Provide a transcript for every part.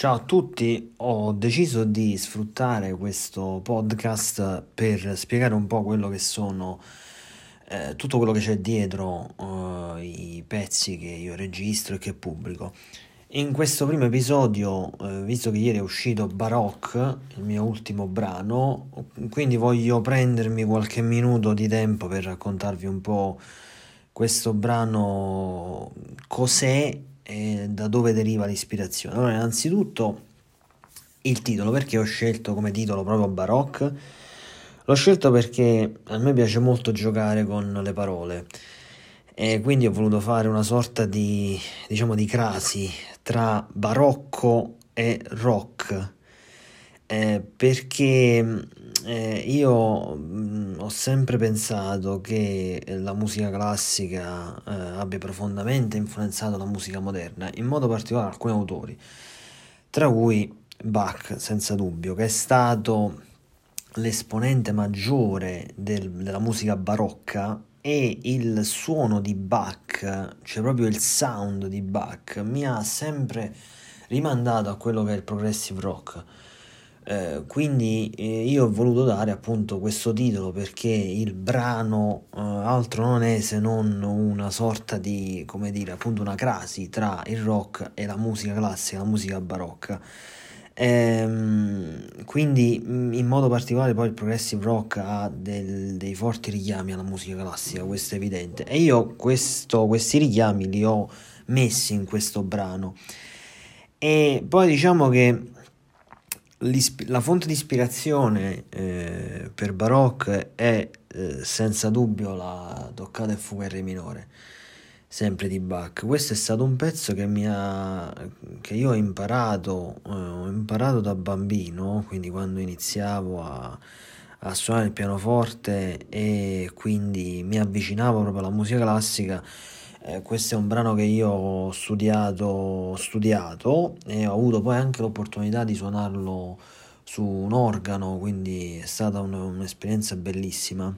Ciao a tutti, ho deciso di sfruttare questo podcast per spiegare un po' quello che sono eh, tutto quello che c'è dietro eh, i pezzi che io registro e che pubblico. In questo primo episodio, eh, visto che ieri è uscito Baroque, il mio ultimo brano, quindi voglio prendermi qualche minuto di tempo per raccontarvi un po' questo brano cos'è e da dove deriva l'ispirazione. Allora, innanzitutto il titolo, perché ho scelto come titolo proprio Baroque? L'ho scelto perché a me piace molto giocare con le parole e quindi ho voluto fare una sorta di, diciamo, di crasi tra barocco e rock eh, perché eh, io mh, ho sempre pensato che la musica classica eh, abbia profondamente influenzato la musica moderna, in modo particolare alcuni autori, tra cui Bach, senza dubbio, che è stato l'esponente maggiore del, della musica barocca e il suono di Bach, cioè proprio il sound di Bach, mi ha sempre rimandato a quello che è il progressive rock. Eh, quindi eh, io ho voluto dare appunto questo titolo perché il brano eh, altro non è se non una sorta di, come dire, appunto una crasi tra il rock e la musica classica, la musica barocca. Ehm, quindi in modo particolare poi il progressive rock ha del, dei forti richiami alla musica classica, questo è evidente. E io questo, questi richiami li ho messi in questo brano. E poi diciamo che la fonte di ispirazione eh, per Baroque è eh, senza dubbio la toccata e fuga in re minore, sempre di Bach. Questo è stato un pezzo che, mi ha, che io ho imparato, eh, ho imparato da bambino, quindi quando iniziavo a, a suonare il pianoforte e quindi mi avvicinavo proprio alla musica classica eh, questo è un brano che io ho studiato, studiato e ho avuto poi anche l'opportunità di suonarlo su un organo, quindi è stata un, un'esperienza bellissima.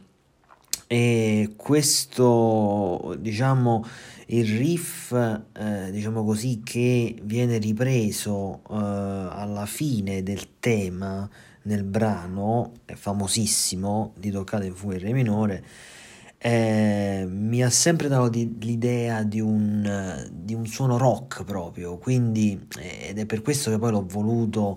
E questo, diciamo, il riff, eh, diciamo così, che viene ripreso eh, alla fine del tema nel brano, è famosissimo, di Toccata in Fuga in Re minore, eh, mi ha sempre dato di, l'idea di un, di un, suono rock proprio, quindi, eh, ed è per questo che poi l'ho voluto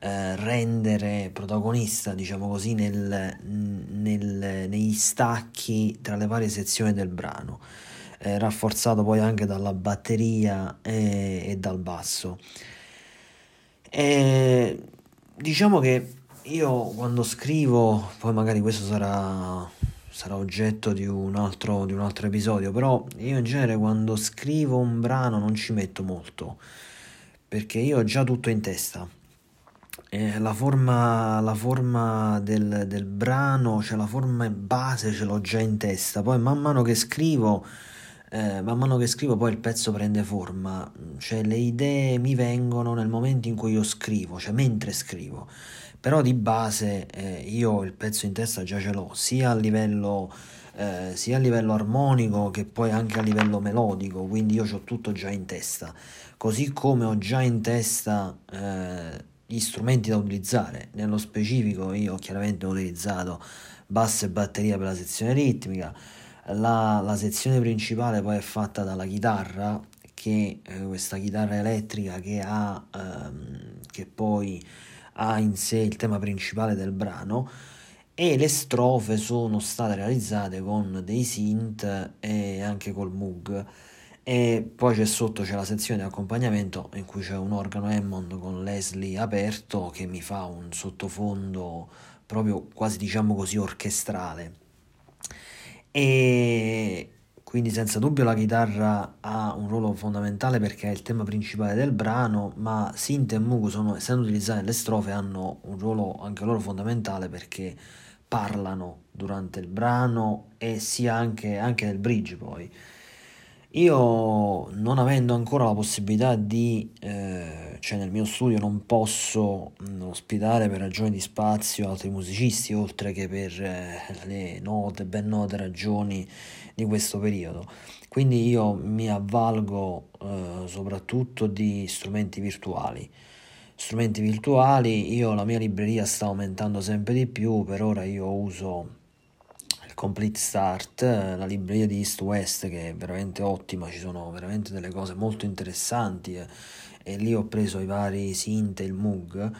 eh, rendere protagonista, diciamo così, nel, nel, negli stacchi tra le varie sezioni del brano, eh, rafforzato poi anche dalla batteria e, e dal basso. E, diciamo che io quando scrivo, poi magari questo sarà sarà oggetto di un, altro, di un altro episodio, però io in genere quando scrivo un brano non ci metto molto, perché io ho già tutto in testa. Eh, la forma, la forma del, del, brano, cioè la forma base ce l'ho già in testa, poi man mano che scrivo, eh, man mano che scrivo poi il pezzo prende forma, cioè le idee mi vengono nel momento in cui io scrivo, cioè mentre scrivo. Però di base eh, io il pezzo in testa già ce l'ho sia a livello eh, sia a livello armonico che poi anche a livello melodico quindi io ho tutto già in testa. Così come ho già in testa eh, gli strumenti da utilizzare. Nello specifico io chiaramente ho utilizzato basso e batteria per la sezione ritmica la, la sezione principale poi è fatta dalla chitarra che eh, questa chitarra elettrica che ha ehm, che poi ha in sé il tema principale del brano e le strofe sono state realizzate con dei synth e anche col Moog. E poi c'è sotto c'è la sezione di accompagnamento in cui c'è un organo Hammond con Leslie aperto che mi fa un sottofondo proprio quasi diciamo così orchestrale e quindi senza dubbio la chitarra ha un ruolo fondamentale perché è il tema principale del brano, ma Synth e Moog sono, essendo utilizzate nelle strofe hanno un ruolo anche loro fondamentale perché parlano durante il brano e sia anche, anche nel bridge poi. Io non avendo ancora la possibilità di, eh, cioè nel mio studio non posso mh, ospitare per ragioni di spazio altri musicisti oltre che per eh, le note, ben note ragioni di questo periodo. Quindi io mi avvalgo eh, soprattutto di strumenti virtuali. strumenti virtuali, io la mia libreria sta aumentando sempre di più, per ora io uso Complete Start, la libreria di East West che è veramente ottima, ci sono veramente delle cose molto interessanti eh, e lì ho preso i vari synth e il Moog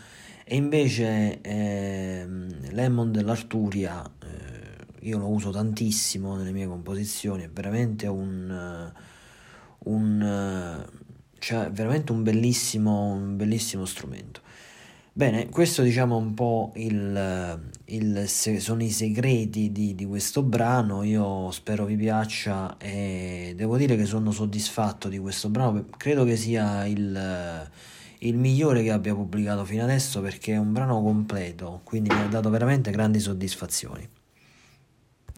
e invece eh, Lemon dell'Arturia eh, io lo uso tantissimo nelle mie composizioni, è veramente un, un cioè veramente un bellissimo, un bellissimo strumento. Bene, questo diciamo un po' il, il, sono i segreti di, di, questo brano, io spero vi piaccia e devo dire che sono soddisfatto di questo brano, credo che sia il, il migliore che abbia pubblicato fino adesso perché è un brano completo, quindi mi ha dato veramente grandi soddisfazioni.